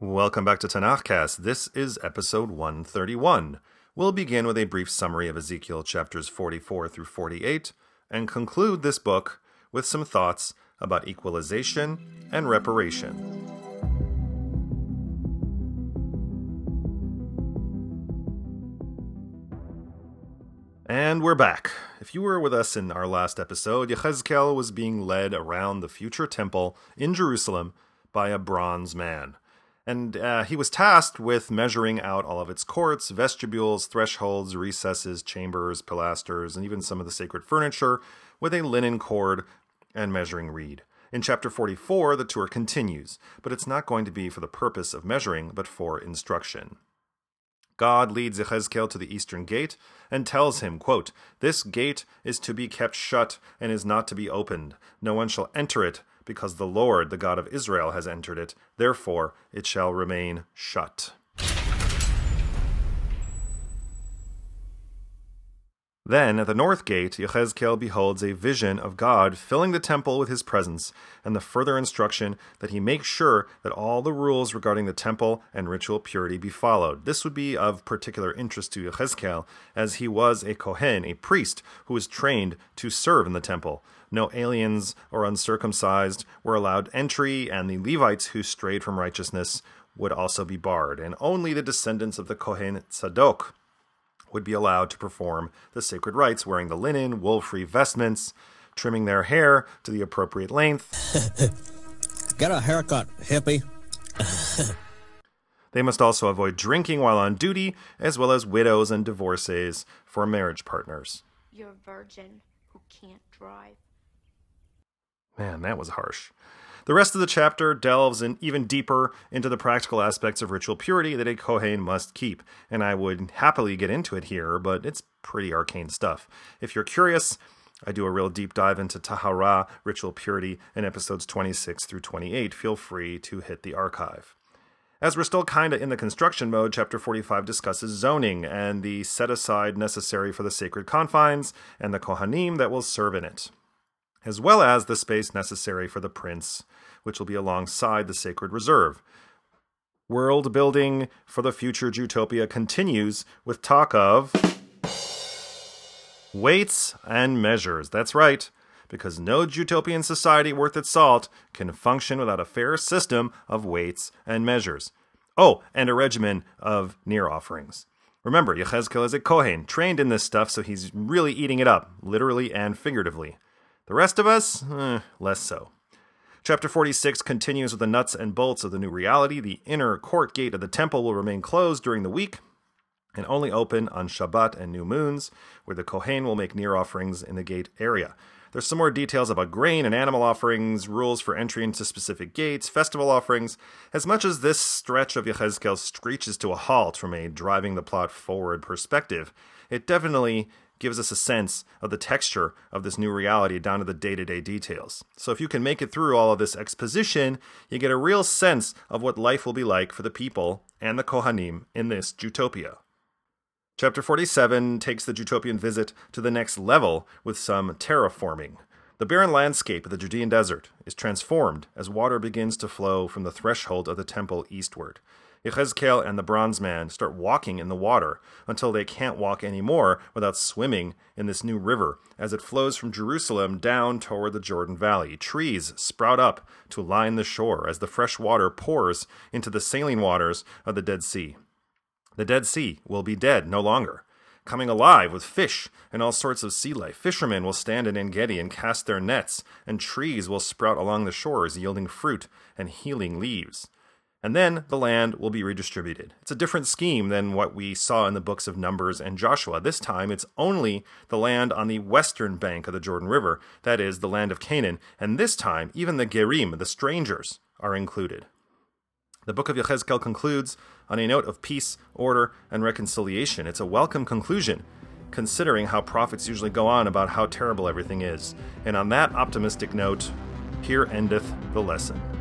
Welcome back to Tanakhcast. This is episode 131. We'll begin with a brief summary of Ezekiel chapters 44 through 48 and conclude this book with some thoughts about equalization and reparation. And we're back. If you were with us in our last episode, Yechezkel was being led around the future temple in Jerusalem by a bronze man. And uh, he was tasked with measuring out all of its courts, vestibules, thresholds, recesses, chambers, pilasters, and even some of the sacred furniture with a linen cord and measuring reed. In chapter 44, the tour continues, but it's not going to be for the purpose of measuring, but for instruction. God leads Yechezkel to the eastern gate and tells him, quote, This gate is to be kept shut and is not to be opened. No one shall enter it, because the Lord, the God of Israel, has entered it. Therefore it shall remain shut. Then at the north gate, Yechezkel beholds a vision of God filling the temple with his presence, and the further instruction that he make sure that all the rules regarding the temple and ritual purity be followed. This would be of particular interest to Yechezkel, as he was a Kohen, a priest, who was trained to serve in the temple. No aliens or uncircumcised were allowed entry, and the Levites who strayed from righteousness would also be barred, and only the descendants of the Kohen Tzadok would be allowed to perform the sacred rites, wearing the linen, wool free vestments, trimming their hair to the appropriate length. Get a haircut, hippie. they must also avoid drinking while on duty, as well as widows and divorcees for marriage partners. You're a virgin who can't drive. Man, that was harsh. The rest of the chapter delves in even deeper into the practical aspects of ritual purity that a Kohen must keep, and I would happily get into it here, but it's pretty arcane stuff. If you're curious, I do a real deep dive into Tahara, ritual purity, in episodes 26 through 28. Feel free to hit the archive. As we're still kind of in the construction mode, chapter 45 discusses zoning and the set aside necessary for the sacred confines and the Kohanim that will serve in it as well as the space necessary for the prince, which will be alongside the sacred reserve. World building for the future Jutopia continues with talk of weights and measures. That's right, because no Jutopian society worth its salt can function without a fair system of weights and measures. Oh, and a regimen of near offerings. Remember, Yechezkel is a Kohen, trained in this stuff, so he's really eating it up, literally and figuratively. The rest of us, eh, less so. Chapter 46 continues with the nuts and bolts of the new reality. The inner court gate of the temple will remain closed during the week and only open on Shabbat and new moons, where the Kohen will make near offerings in the gate area. There's some more details about grain and animal offerings, rules for entry into specific gates, festival offerings. As much as this stretch of Yechezkel screeches to a halt from a driving the plot forward perspective, it definitely gives us a sense of the texture of this new reality down to the day to day details. So, if you can make it through all of this exposition, you get a real sense of what life will be like for the people and the Kohanim in this Jutopia. Chapter 47 takes the Jutopian visit to the next level with some terraforming. The barren landscape of the Judean desert is transformed as water begins to flow from the threshold of the temple eastward. Yechezkel and the bronze man start walking in the water until they can't walk anymore without swimming in this new river as it flows from Jerusalem down toward the Jordan Valley. Trees sprout up to line the shore as the fresh water pours into the saline waters of the Dead Sea. The Dead Sea will be dead no longer. Coming alive with fish and all sorts of sea life. Fishermen will stand in En Gedi and cast their nets, and trees will sprout along the shores, yielding fruit and healing leaves and then the land will be redistributed. It's a different scheme than what we saw in the books of Numbers and Joshua. This time it's only the land on the western bank of the Jordan River, that is, the land of Canaan, and this time even the Gerim, the strangers, are included. The book of Yechezkel concludes on a note of peace, order, and reconciliation. It's a welcome conclusion, considering how prophets usually go on about how terrible everything is. And on that optimistic note, here endeth the lesson.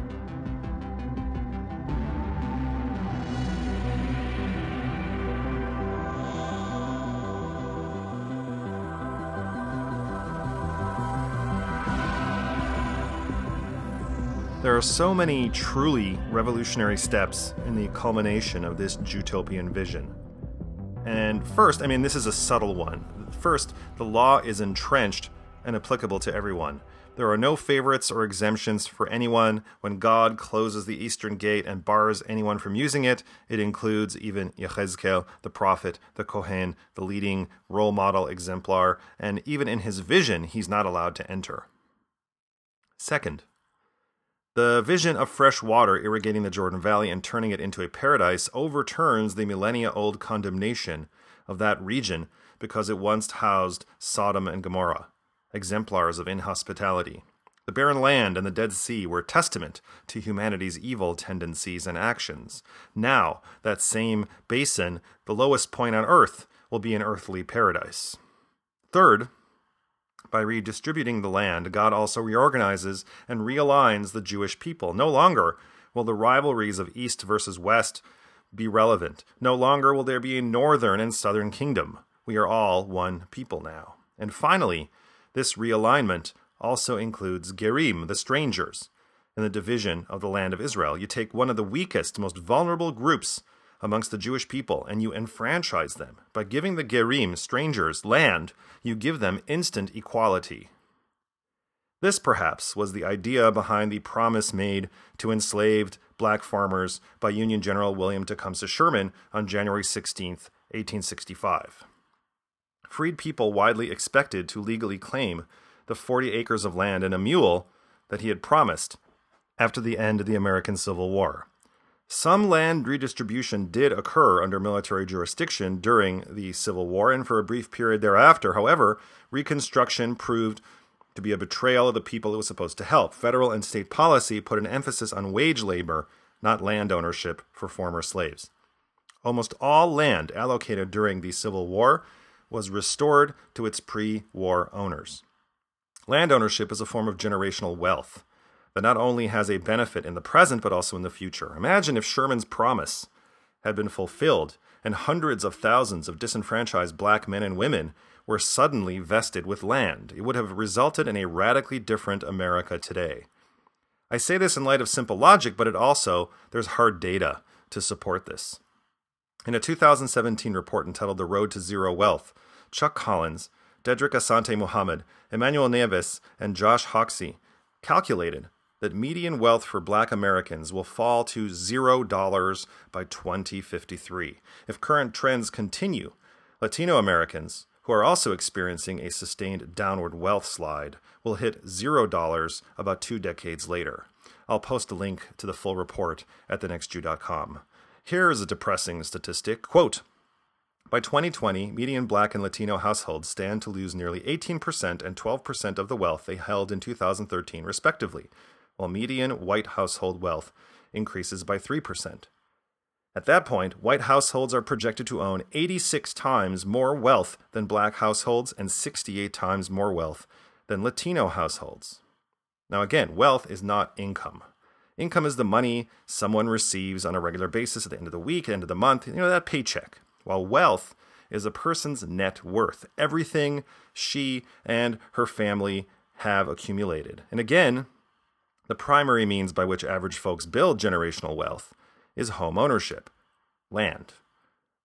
Are so many truly revolutionary steps in the culmination of this Jutopian vision. And first, I mean, this is a subtle one. First, the law is entrenched and applicable to everyone. There are no favorites or exemptions for anyone. When God closes the eastern gate and bars anyone from using it, it includes even Yechezkel, the prophet, the Kohen, the leading role model exemplar, and even in his vision, he's not allowed to enter. Second, the vision of fresh water irrigating the Jordan Valley and turning it into a paradise overturns the millennia old condemnation of that region because it once housed Sodom and Gomorrah exemplars of inhospitality. The barren land and the Dead Sea were testament to humanity's evil tendencies and actions. Now, that same basin, the lowest point on earth, will be an earthly paradise. Third, by redistributing the land, God also reorganizes and realigns the Jewish people. No longer will the rivalries of East versus West be relevant. No longer will there be a northern and southern kingdom. We are all one people now. And finally, this realignment also includes Gerim, the strangers, in the division of the land of Israel. You take one of the weakest, most vulnerable groups amongst the Jewish people and you enfranchise them. By giving the Gerim, strangers, land, you give them instant equality. This, perhaps, was the idea behind the promise made to enslaved black farmers by Union General William Tecumseh Sherman on January 16, 1865 freed people widely expected to legally claim the 40 acres of land and a mule that he had promised after the end of the American Civil War. Some land redistribution did occur under military jurisdiction during the Civil War and for a brief period thereafter. However, Reconstruction proved to be a betrayal of the people it was supposed to help. Federal and state policy put an emphasis on wage labor, not land ownership for former slaves. Almost all land allocated during the Civil War was restored to its pre war owners. Land ownership is a form of generational wealth that not only has a benefit in the present but also in the future. Imagine if Sherman's promise had been fulfilled and hundreds of thousands of disenfranchised black men and women were suddenly vested with land. It would have resulted in a radically different America today. I say this in light of simple logic, but it also, there's hard data to support this. In a 2017 report entitled The Road to Zero Wealth, Chuck Collins, Dedrick Asante Muhammad, Emmanuel Nieves, and Josh Hoxie calculated that median wealth for black Americans will fall to $0 by 2053. If current trends continue, Latino Americans, who are also experiencing a sustained downward wealth slide, will hit $0 about two decades later. I'll post a link to the full report at thenextjew.com. Here's a depressing statistic. Quote, by 2020, median black and Latino households stand to lose nearly 18% and 12% of the wealth they held in 2013, respectively, while median white household wealth increases by 3%. At that point, white households are projected to own 86 times more wealth than black households and 68 times more wealth than Latino households. Now, again, wealth is not income. Income is the money someone receives on a regular basis at the end of the week, end of the month, you know, that paycheck. While wealth is a person's net worth, everything she and her family have accumulated. And again, the primary means by which average folks build generational wealth is home ownership, land.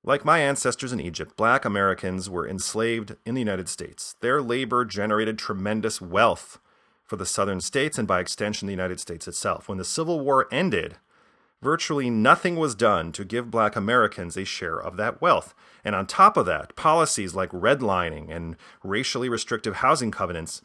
Like my ancestors in Egypt, black Americans were enslaved in the United States. Their labor generated tremendous wealth for the southern states and by extension the United States itself. When the Civil War ended, virtually nothing was done to give black Americans a share of that wealth. And on top of that, policies like redlining and racially restrictive housing covenants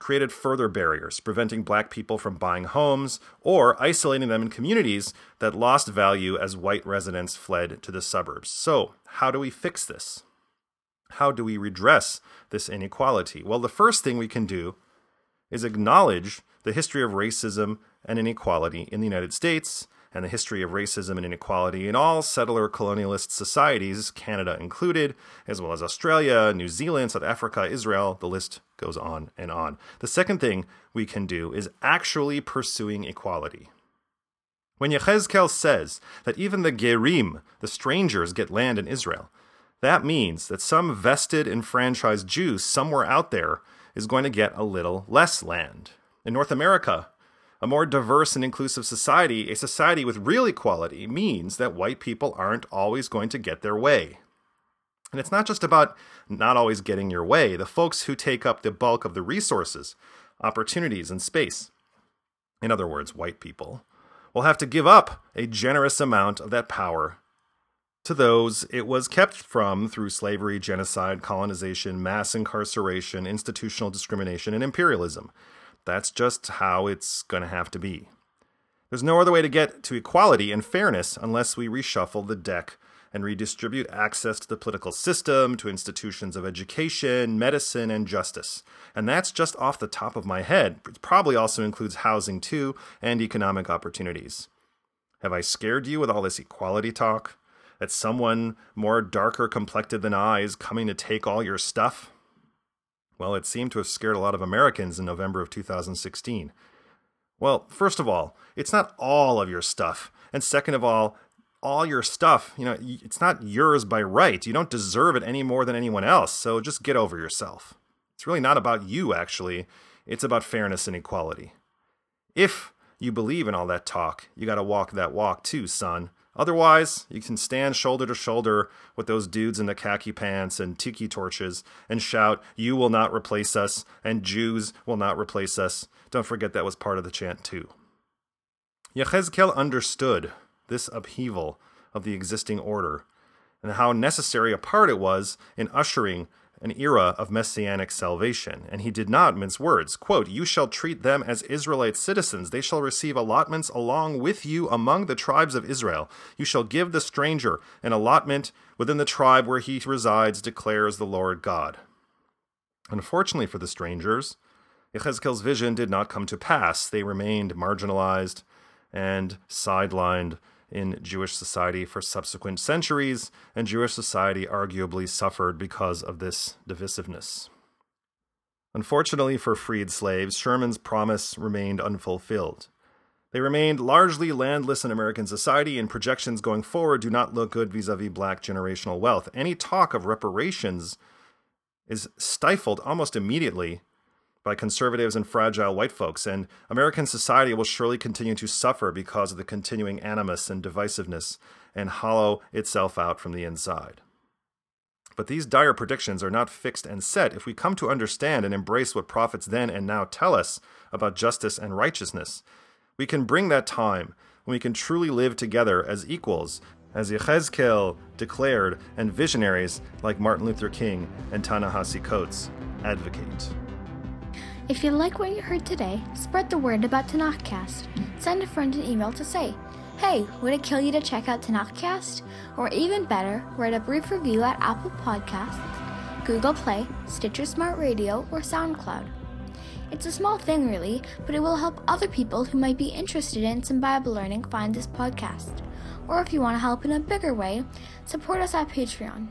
created further barriers, preventing black people from buying homes or isolating them in communities that lost value as white residents fled to the suburbs. So, how do we fix this? How do we redress this inequality? Well, the first thing we can do is acknowledge the history of racism and inequality in the United States and the history of racism and inequality in all settler colonialist societies, Canada included, as well as Australia, New Zealand, South Africa, Israel, the list goes on and on. The second thing we can do is actually pursuing equality. When Yechezkel says that even the Gerim, the strangers, get land in Israel, that means that some vested enfranchised Jews somewhere out there is going to get a little less land. In North America, A more diverse and inclusive society, a society with real equality, means that white people aren't always going to get their way. And it's not just about not always getting your way, the folks who take up the bulk of the resources, opportunities, and space, in other words, white people, will have to give up a generous amount of that power to those it was kept from through slavery, genocide, colonization, mass incarceration, institutional discrimination, and imperialism. That's just how it's going to have to be. There's no other way to get to equality and fairness unless we reshuffle the deck and redistribute access to the political system, to institutions of education, medicine, and justice. And that's just off the top of my head. It probably also includes housing, too, and economic opportunities. Have I scared you with all this equality talk? That someone more darker complected than I is coming to take all your stuff? Well, it seemed to have scared a lot of Americans in November of 2016. Well, first of all, it's not all of your stuff. And second of all, all your stuff, you know, it's not yours by right. You don't deserve it any more than anyone else. So just get over yourself. It's really not about you, actually. It's about fairness and equality. If you believe in all that talk, you got to walk that walk too, son. Otherwise, you can stand shoulder to shoulder with those dudes in the khaki pants and tiki torches and shout, You will not replace us, and Jews will not replace us. Don't forget that was part of the chant, too. Yechezkel understood this upheaval of the existing order, and how necessary a part it was in ushering an era of messianic salvation. And he did not mince words. Quote, You shall treat them as Israelite citizens. They shall receive allotments along with you among the tribes of Israel. You shall give the stranger an allotment within the tribe where he resides, declares the Lord God. Unfortunately for the strangers, Yechezkel's vision did not come to pass. They remained marginalized and sidelined in Jewish society for subsequent centuries, and Jewish society arguably suffered because of this divisiveness. Unfortunately for freed slaves, Sherman's promise remained unfulfilled. They remained largely landless in American society, and projections going forward do not look good vis a vis black generational wealth. Any talk of reparations is stifled almost immediately by conservatives and fragile white folks, and American society will surely continue to suffer because of the continuing animus and divisiveness and hollow itself out from the inside. But these dire predictions are not fixed and set if we come to understand and embrace what prophets then and now tell us about justice and righteousness. We can bring that time when we can truly live together as equals, as Yechezkel declared, and visionaries like Martin Luther King and Ta-Nehisi Coates advocate. If you like what you heard today, spread the word about Tanakhcast. Send a friend an email to say, Hey, would it kill you to check out Tanakhcast? Or even better, write a brief review at Apple Podcasts, Google Play, Stitcher Smart Radio, or SoundCloud. It's a small thing, really, but it will help other people who might be interested in some Bible learning find this podcast. Or if you want to help in a bigger way, support us at Patreon.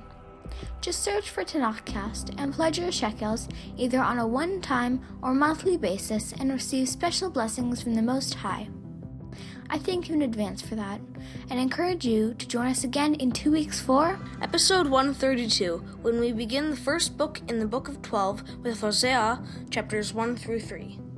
Just search for Tanakhcast and pledge your shekels either on a one time or monthly basis and receive special blessings from the Most High. I thank you in advance for that and encourage you to join us again in two weeks for episode 132 when we begin the first book in the book of 12 with Hosea chapters 1 through 3.